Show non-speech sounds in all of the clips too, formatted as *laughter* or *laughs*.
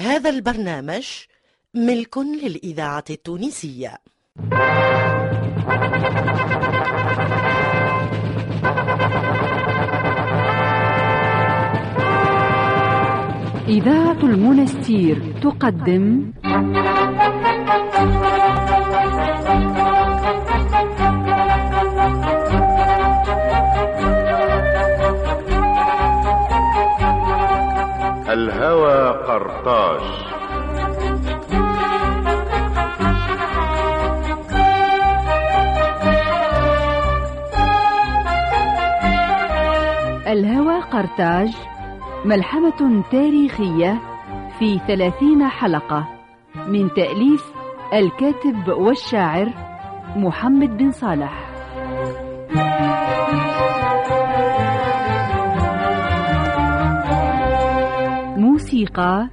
هذا البرنامج ملك للإذاعة التونسية. إذاعة المنستير تقدم. الهوى قرطاج الهوى قرطاج ملحمة تاريخية في ثلاثين حلقة من تأليف الكاتب والشاعر محمد بن صالح. موسيقى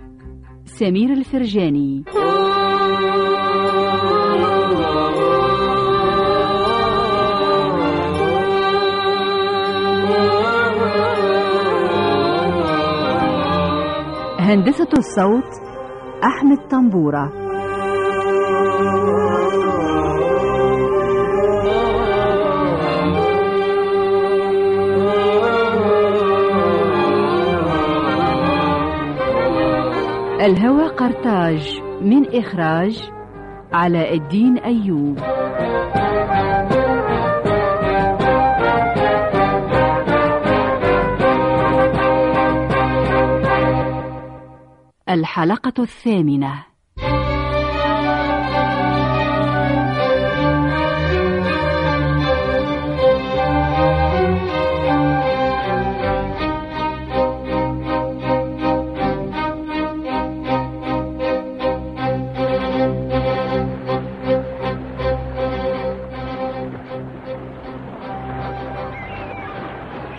سمير الفرجاني. هندسة الصوت أحمد طنبورة. الهوى قرطاج من إخراج علاء الدين أيوب. الحلقة الثامنة.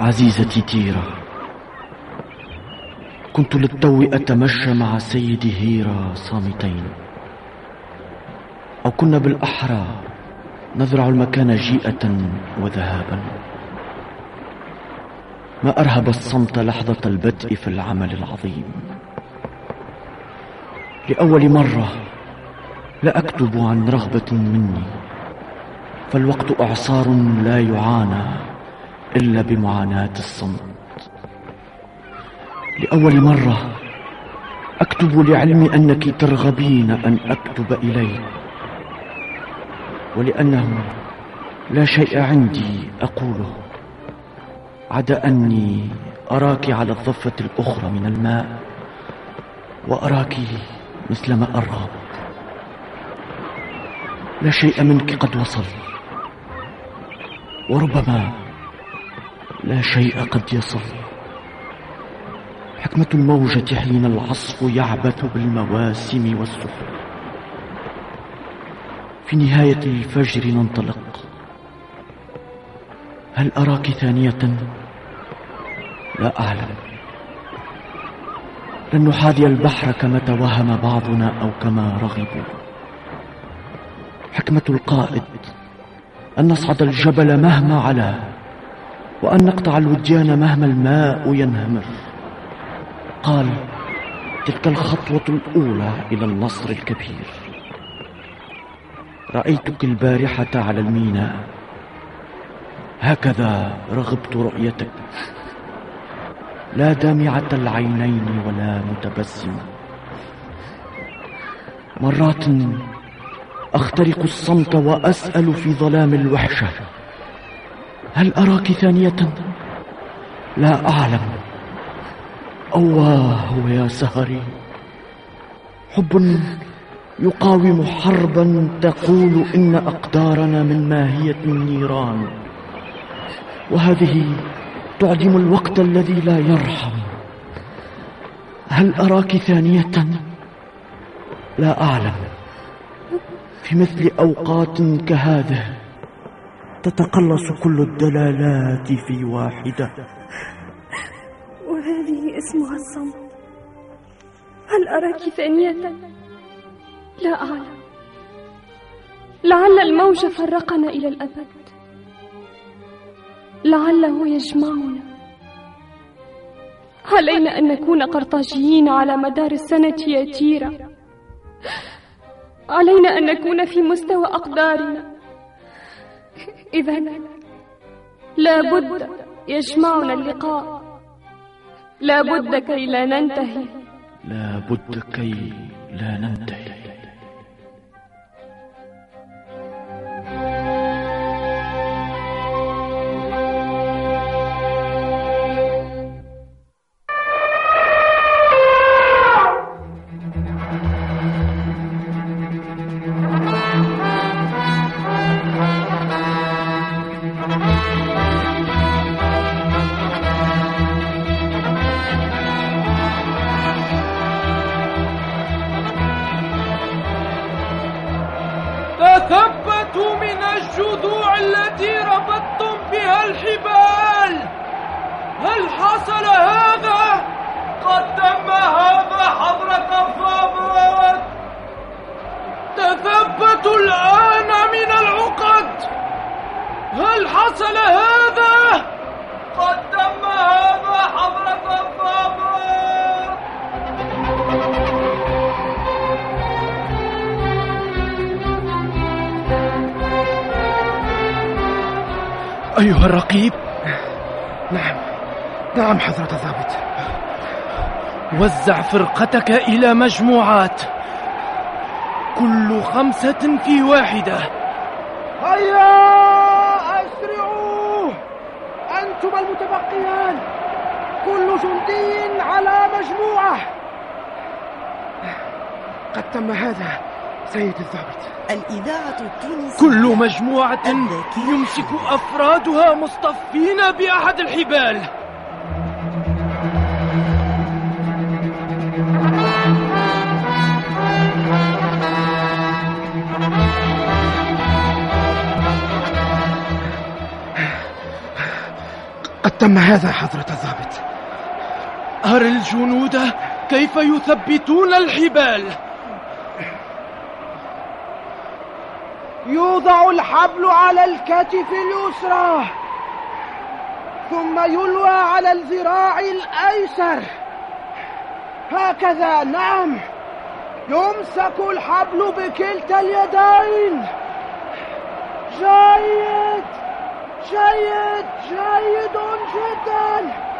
عزيزتي تيرا كنت للتو أتمشى مع سيدي هيرا صامتين أو كنا بالأحرى نزرع المكان جيئة وذهابا. ما أرهب الصمت لحظة البدء في العمل العظيم. لأول مرة لا أكتب عن رغبة مني فالوقت إعصار لا يعانى. إلا بمعاناة الصمت. لأول مرة أكتب لعلمي أنك ترغبين أن أكتب إليك ولأنه لا شيء عندي أقوله عدا أني أراك على الضفة الأخرى من الماء وأراك مثلما أرغب. لا شيء منك قد وصل وربما لا شيء قد يصل. حكمة الموجة حين العصف يعبث بالمواسم والسحب في نهاية الفجر ننطلق. هل أراك ثانية؟ لا أعلم. لن نحاذي البحر كما توهم بعضنا أو كما رغبوا. حكمة القائد أن نصعد الجبل مهما علا. وأن نقطع الوديان مهما الماء ينهمر. قال تلك الخطوة الأولى إلى النصر الكبير. رأيتك البارحة على الميناء. هكذا رغبت رؤيتك. لا دامعة العينين ولا متبسمة مرات أخترق الصمت وأسأل في ظلام الوحشة. هل أراك ثانية؟ لا أعلم. أواه يا سهري. حب يقاوم حربا تقول إن أقدارنا من ماهية النيران. وهذه تعدم الوقت الذي لا يرحم. هل أراك ثانية؟ لا أعلم. في مثل أوقات كهذه تتقلص كل الدلالات في واحدة. وهذه اسمها الصمت. هل أراك ثانية؟ لا أعلم. لعل الموج فرقنا إلى الأبد. لعله يجمعنا. علينا أن نكون قرطاجيين على مدار السنة يا تيرا علينا أن نكون في مستوى أقدارنا. إذا لا بد يجمعنا اللقاء. لا بد كي لا ننتهي. لا بد كي لا ننتهي. حصل هذا؟ قد تم هذا حضرة الضابط أيها الرقيب! نعم. نعم حضرة الضابط. وزع فرقتك إلى مجموعات. كل خمسة في واحدة. جندي على مجموعة. قد تم هذا سيد الضابط. الإذاعة التونسية. كل مجموعة. يمسك أفرادها مصطفين بأحد الحبال. قد تم هذا حضرة الضابط. أرى الجنود كيف يثبتون الحبال؟ يوضع الحبل على الكتف اليسرى ثم يلوى على الذراع الأيسر. هكذا نعم يمسك الحبل بكلتا اليدين. جيد جيد جيد جدا.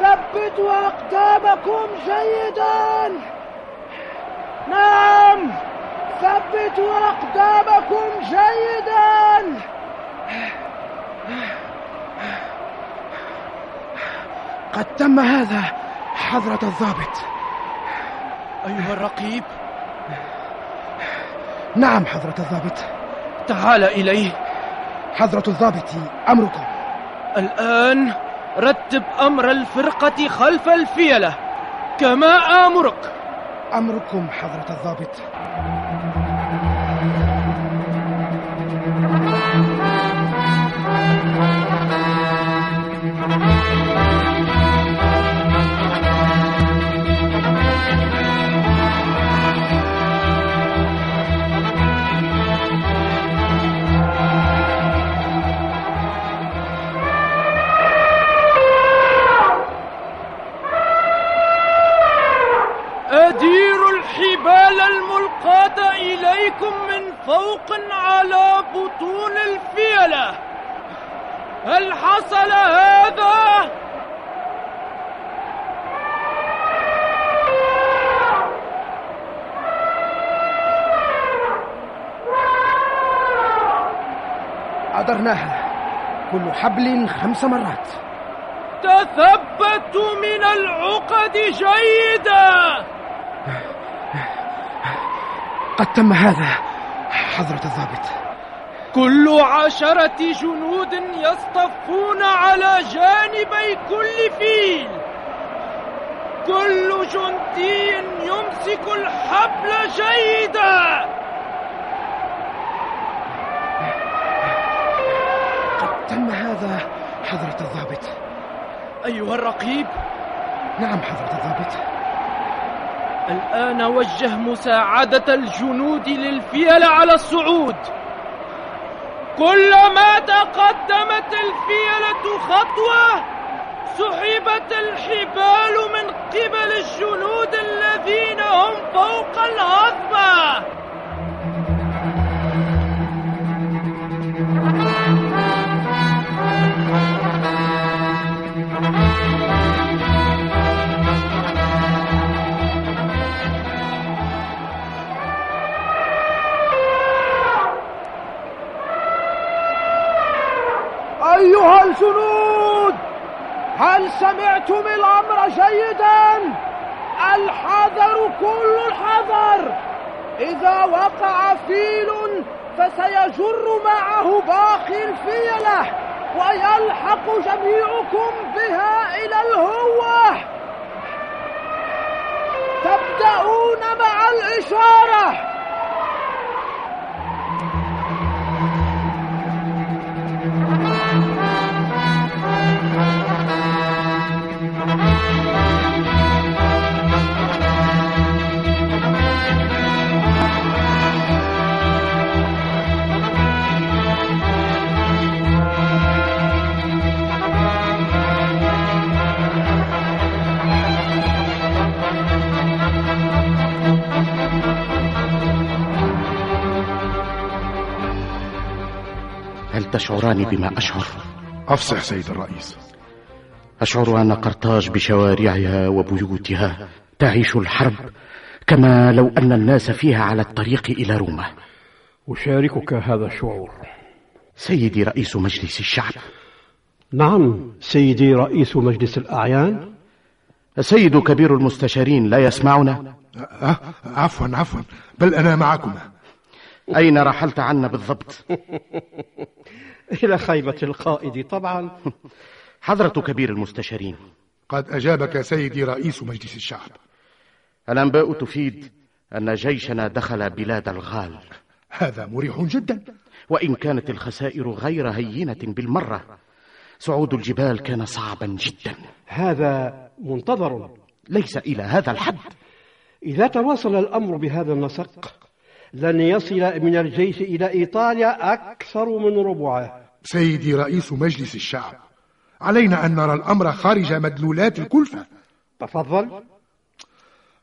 ثبتوا أقدامكم جيدا. نعم ثبتوا أقدامكم جيدا. قد تم هذا حضرة الضابط. أيها الرقيب. نعم حضرة الضابط. تعال إليه. حضرة الضابط أمركم. الآن رتب أمر الفرقة خلف الفيلة. كما آمرك. أمركم حضرة الضابط. كل حبل خمس مرات. تثبتوا من العقد جيدا. قد تم هذا حضرة الضابط. كل عشرة جنود يصطفون على جانبي كل فيل. كل جندي يمسك الحبل جيدا. تم هذا حضرة الضابط؟ أيها الرقيب. نعم حضرة الضابط. الآن وجه مساعدة الجنود للفيل على الصعود. كلما تقدمت الفيلة خطوة سحبت الحبال من قبل الجنود الذين هم فوق الهضبة. أيها الجنود هل سمعتم الأمر جيدا؟ الحذر كل الحذر. إذا وقع فيل فسيجر معه باقي الفيلة ويلحق جميعكم بها إلى الهوة تبدأون مع الإشارة. تشعران بما أشعر؟ أفصح سيد الرئيس. أشعر أن قرطاج بشوارعها وبيوتها تعيش الحرب كما لو أن الناس فيها على الطريق إلى روما. أشاركك هذا الشعور. سيدي رئيس مجلس الشعب. نعم سيدي رئيس مجلس الأعيان. السيد كبير المستشارين لا يسمعنا. أه عفوا عفوا. بل أنا معكما. أين رحلت عنا بالضبط؟ *laughs* إلى خيمة القائد طبعا. حضرة كبير المستشارين. قد أجابك سيدي رئيس مجلس الشعب. الأنباء تفيد أن جيشنا دخل بلاد الغال. هذا مريح جدا. وإن كانت الخسائر غير هينة بالمرة صعود الجبال كان صعبا جدا. هذا منتظر. ليس إلى هذا الحد. إذا تواصل الأمر بهذا النسق لن يصل من الجيش إلى إيطاليا أكثر من ربعه. سيدي رئيس مجلس الشعب علينا أن نرى الأمر خارج مدلولات الكلفة. تفضل.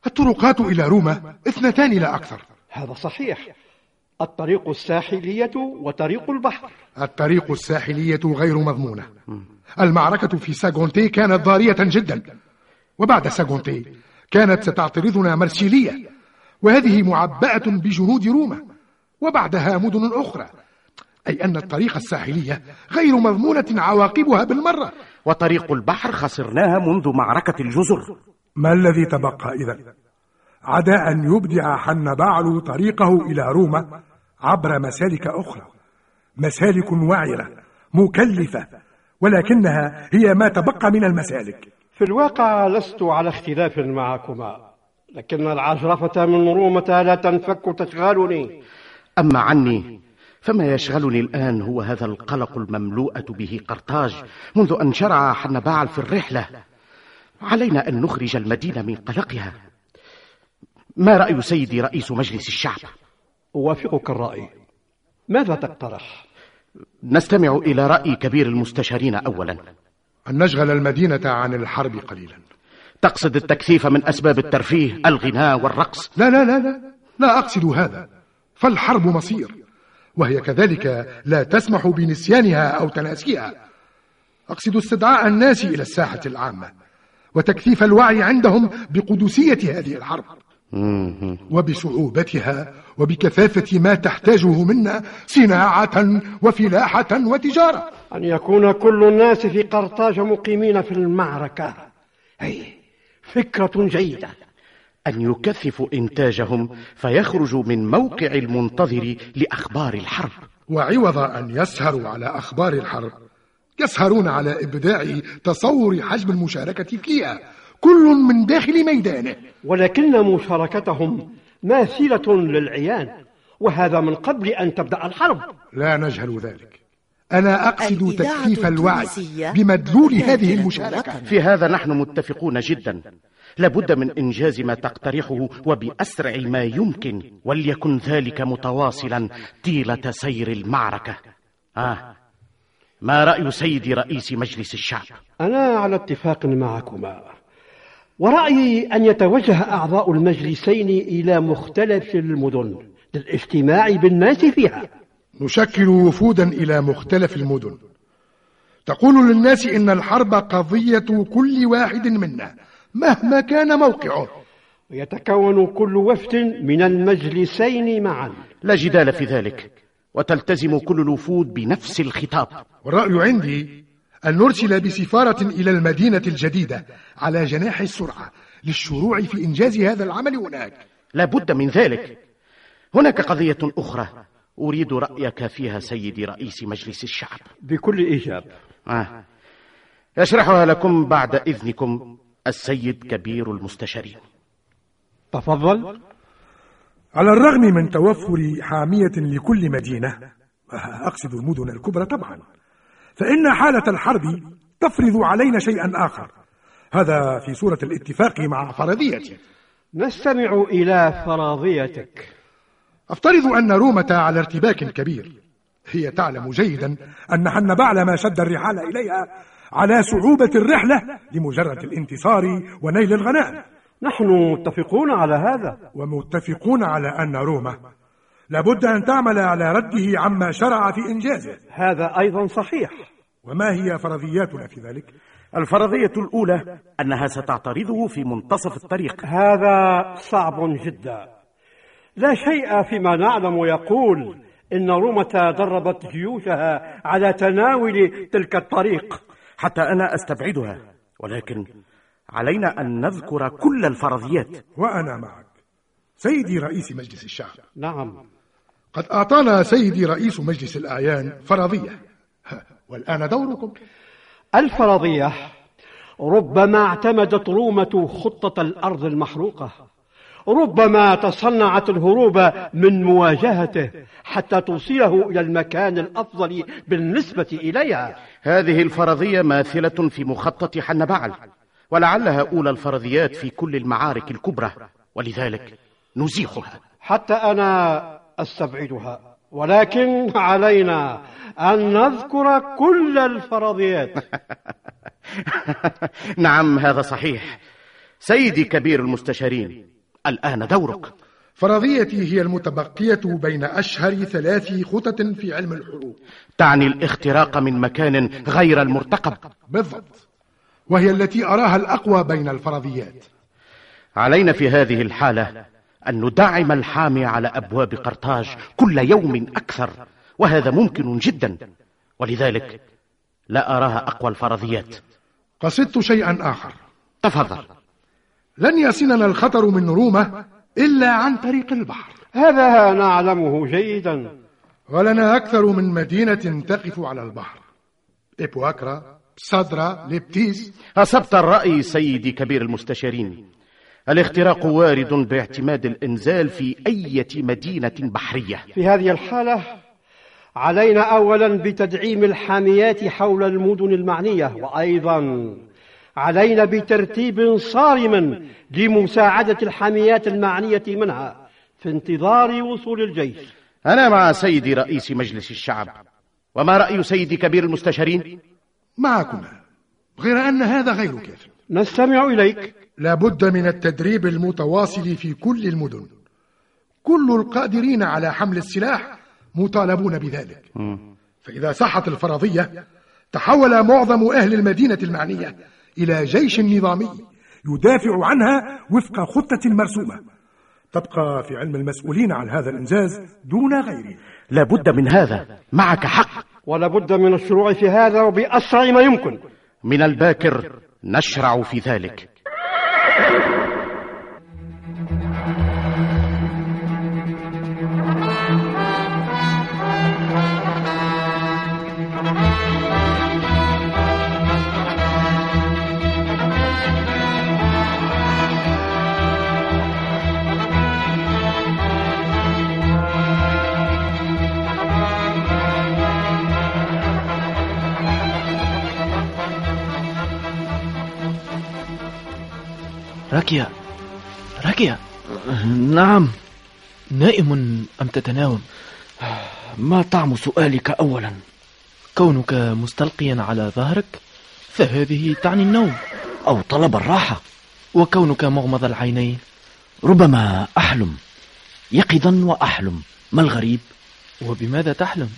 الطرقات إلى روما اثنتان لا أكثر. هذا صحيح. الطريق الساحلية وطريق البحر. الطريق الساحلية غير مضمونة. المعركة في ساغونتي كانت ضارية جدا. وبعد ساغونتي كانت ستعترضنا مرسيلية وهذه معبأة بجنود روما. وبعدها مدن أخرى. أي أن الطريق الساحلية غير مضمونة عواقبها بالمرة. وطريق البحر خسرناها منذ معركة الجزر. ما الذي تبقى إذا؟ عدا أن يبدع حنبعل طريقه إلى روما عبر مسالك أخرى. مسالك وعرة مكلفة ولكنها هي ما تبقى من المسالك. في الواقع لست على اختلاف معكما لكن العجرفة من رومة لا تنفك تشغلني. أما عني فما يشغلني الآن هو هذا القلق المملوءة به قرطاج منذ أن شرع حنبعل في الرحلة. علينا أن نخرج المدينة من قلقها. ما رأي سيدي رئيس مجلس الشعب؟ أوافقك الرأي. ماذا تقترح؟ نستمع إلى رأي كبير المستشارين أولا. أن نشغل المدينة عن الحرب قليلا. تقصد التكثيف من أسباب الترفيه الغناء والرقص؟ لا لا لا لا لا أقصد هذا. فالحرب مصير. وهي كذلك لا تسمح بنسيانها أو تناسيها. أقصد استدعاء الناس إلى الساحة العامة وتكثيف الوعي عندهم بقدسية هذه الحرب. وبصعوبتها وبكثافة ما تحتاجه منا صناعة وفلاحة وتجارة. أن يكون كل الناس في قرطاج مقيمين في المعركة. هي فكرة جيدة. أن يكثفوا إنتاجهم فيخرجوا من موقع المنتظر لأخبار الحرب. وعوض أن يسهروا على أخبار الحرب. يسهرون على إبداع تصور حجم المشاركة فيها كل من داخل ميدانه. ولكن مشاركتهم ماثلة للعيان وهذا من قبل أن تبدأ الحرب. لا نجهل ذلك. أنا أقصد تكثيف الوعي بمدلول هذه المشاركة. في هذا نحن متفقون جدا. لابد من إنجاز ما تقترحه وبأسرع ما يمكن وليكن ذلك متواصلا طيلة سير المعركة. آه ما رأي سيدي رئيس مجلس الشعب؟ أنا على اتفاق معكما. ورأيي أن يتوجه أعضاء المجلسين إلى مختلف المدن للاجتماع بالناس فيها. نشكل وفودا إلى مختلف المدن. تقول للناس إن الحرب قضية كل واحد منا. مهما كان موقعه. ويتكون كل وفد من المجلسين معا. لا جدال في ذلك وتلتزم كل الوفود بنفس الخطاب. والرأي عندي أن نرسل بسفارة إلى المدينة الجديدة على جناح السرعة للشروع في إنجاز هذا العمل هناك. لا بد من ذلك. هناك قضية أخرى. أريد رأيك فيها سيدي رئيس مجلس الشعب. بكل إيجاب. آه. يشرحها لكم بعد إذنكم. السيد كبير المستشارين تفضل. على الرغم من توفر حامية لكل مدينة أقصد المدن الكبرى طبعا فإن حالة الحرب تفرض علينا شيئا آخر. هذا في صورة الاتفاق مع فرضيتي. نستمع إلى فرضيتك. أفترض أن رومة على ارتباك كبير. هي تعلم جيدا أن حنبعل ما شد الرحال إليها على صعوبة الرحلة لمجرد الانتصار ونيل الغنائم. نحن متفقون على هذا. ومتفقون على أن روما لابد أن تعمل على رده عما شرع في إنجازه. هذا أيضا صحيح. وما هي فرضياتنا في ذلك؟ الفرضية الأولى أنها ستعترضه في منتصف الطريق. هذا صعب جدا. لا شيء فيما نعلم يقول إن رومة دربت جيوشها على تناول تلك الطريق. حتى أنا أستبعدها. ولكن علينا أن نذكر كل الفرضيات. وأنا معك. سيدي رئيس مجلس الشعب. نعم. قد أعطانا سيدي رئيس مجلس الأعيان فرضية. والآن دوركم. الفرضية ربما اعتمدت رومة خطة الأرض المحروقة. ربما تصنعت الهروب من مواجهته حتى توصله إلى المكان الأفضل بالنسبة إليها. هذه الفرضية ماثلة في مخطط حنبعل ولعلها أولى الفرضيات في كل المعارك الكبرى ولذلك نزيحها. حتى أنا أستبعدها ولكن علينا أن نذكر كل الفرضيات. *laughs* نعم هذا صحيح. سيدي كبير المستشارين الآن دورك. فرضيتي هي المتبقية بين أشهر ثلاث خطط في علم الحروب تعني الاختراق من مكان غير المرتقب. بالضبط. وهي التي أراها الأقوى بين الفرضيات. علينا في هذه الحالة أن ندعم الحامي على أبواب قرطاج كل يوم أكثر وهذا ممكن جدا. ولذلك لا أراها أقوى الفرضيات. قصدت شيئا آخر. تفضل. لن يصلنا الخطر من روما إلا عن طريق البحر. هذا نعلمه جيدا. ولنا أكثر من مدينة تقف على البحر. إبواكرا صدرا لبتيس أصبت الرأي سيدي كبير المستشارين. الاختراق وارد باعتماد الإنزال في أي مدينة بحرية. في هذه الحالة علينا أولا بتدعيم الحاميات حول المدن المعنية وأيضا علينا بترتيب صارم لمساعدة الحاميات المعنية منها في انتظار وصول الجيش. أنا مع سيدي رئيس مجلس الشعب وما رأي سيدي كبير المستشارين؟ معكما غير أن هذا غير كاف. نستمع إليك. لابد من التدريب المتواصل في كل المدن. كل القادرين على حمل السلاح مطالبون بذلك. فإذا صحت الفرضية تحول معظم أهل المدينة المعنية إلى جيش نظامي يدافع عنها وفق خطة مرسومة. تبقى في علم المسؤولين عن هذا الإنجاز دون غيره لابد من هذا. معك حق. ولابد من الشروع في هذا وبأسرع ما يمكن. من الباكر نشرع في ذلك. راكيا راكيا. نعم. نائم أم تتناوم؟ ما طعم سؤالك أولا؟ كونك مستلقيا على ظهرك فهذه تعني النوم. أو طلب الراحة. وكونك مغمض العينين. ربما أحلم. يقظا وأحلم. ما الغريب؟ وبماذا تحلم؟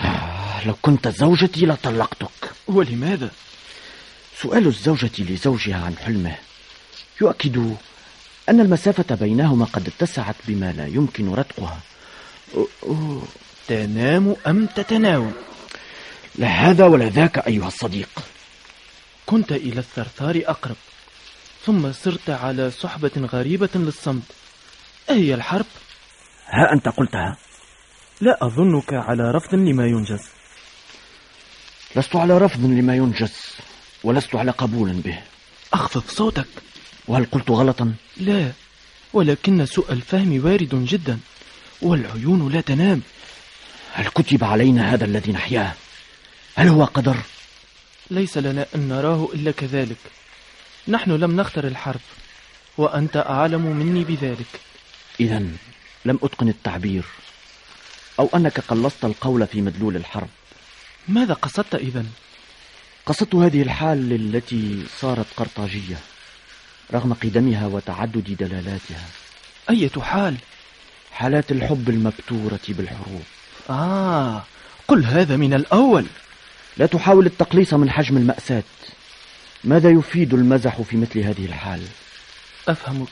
آه، لو كنت زوجتي لطلقتك. ولماذا؟ سؤال الزوجة لزوجها عن حلمه. يؤكد أن المسافة بينهما قد اتسعت بما لا يمكن ردقها تنام أم تتناوم؟ لا هذا ولا ذاك أيها الصديق. كنت إلى الثرثار أقرب ثم صرت على صحبة غريبة للصمت. أهي الحرب؟ ها أنت قلتها. لا أظنك على رفض لما ينجز. لست على رفض لما ينجز ولست على قبول به. أخفض صوتك. وهل قلت غلطا؟ لا ولكن سوء الفهم وارد جدا والعيون لا تنام هل كتب علينا هذا الذي نحياه؟ هل هو قدر؟ ليس لنا أن نراه إلا كذلك نحن لم نختر الحرب وأنت أعلم مني بذلك إذا لم أتقن التعبير أو أنك قلصت القول في مدلول الحرب ماذا قصدت إذا؟ قصدت هذه الحال التي صارت قرطاجية رغم قدمها وتعدد دلالاتها. أية حال؟ حالات الحب المبتورة بالحروب. آه قل هذا من الأول. لا تحاول التقليص من حجم المأساة. ماذا يفيد المزح في مثل هذه الحال؟ أفهمك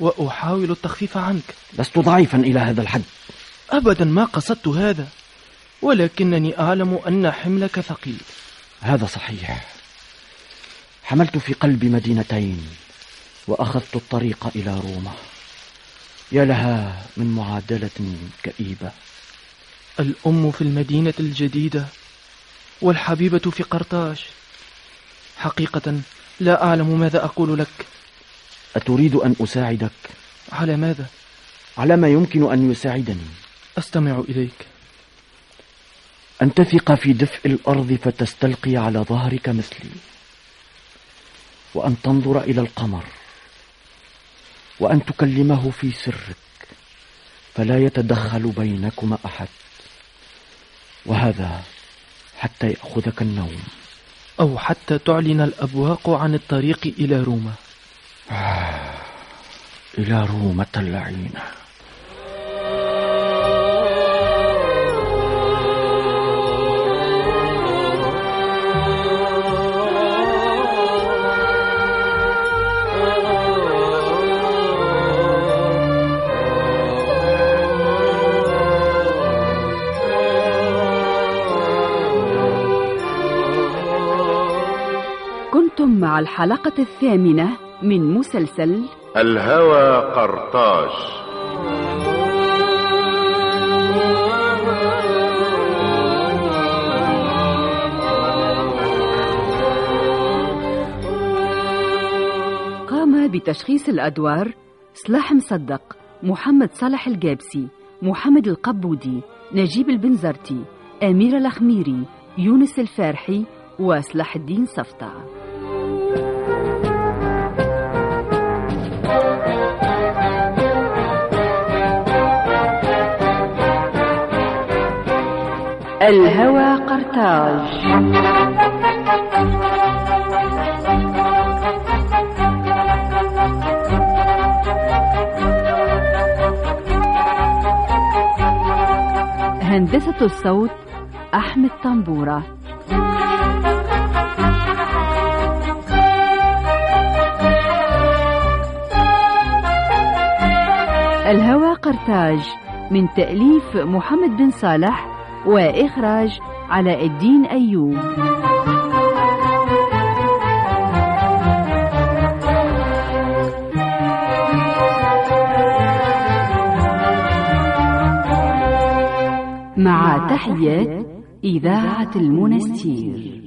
وأحاول التخفيف عنك. لست ضعيفا إلى هذا الحد. أبدا ما قصدت هذا ولكنني أعلم أن حملك ثقيل. هذا صحيح. حملت في قلبي مدينتين. وأخذت الطريق إلى روما. يا لها من معادلة كئيبة. الأم في المدينة الجديدة والحبيبة في قرطاج حقيقة لا أعلم ماذا أقول لك. أتريد أن أساعدك؟ على ماذا؟ على ما يمكن أن يساعدني. أستمع إليك. أن تثق في دفء الأرض فتستلقي على ظهرك مثلي. وأن تنظر إلى القمر. وأن تكلمه في سرك فلا يتدخل بينكما أحد. وهذا حتى يأخذك النوم. أو حتى تعلن الأبواق عن الطريق إلى روما. آه إلى رومة اللعينة. كنتم مع الحلقة الثامنة من مسلسل الهوى قرطاج قام بتشخيص الأدوار صلاح مصدق محمد صالح الجابسي محمد القبودي نجيب البنزرتي أميرة الأخميري يونس الفارحي وصلاح الدين صفطة. الهوى قرطاج. هندسة الصوت أحمد طنبورة. الهوى قرطاج من تأليف محمد بن صالح وإخراج علاء الدين أيوب. مع تحيات إذاعة المنستير.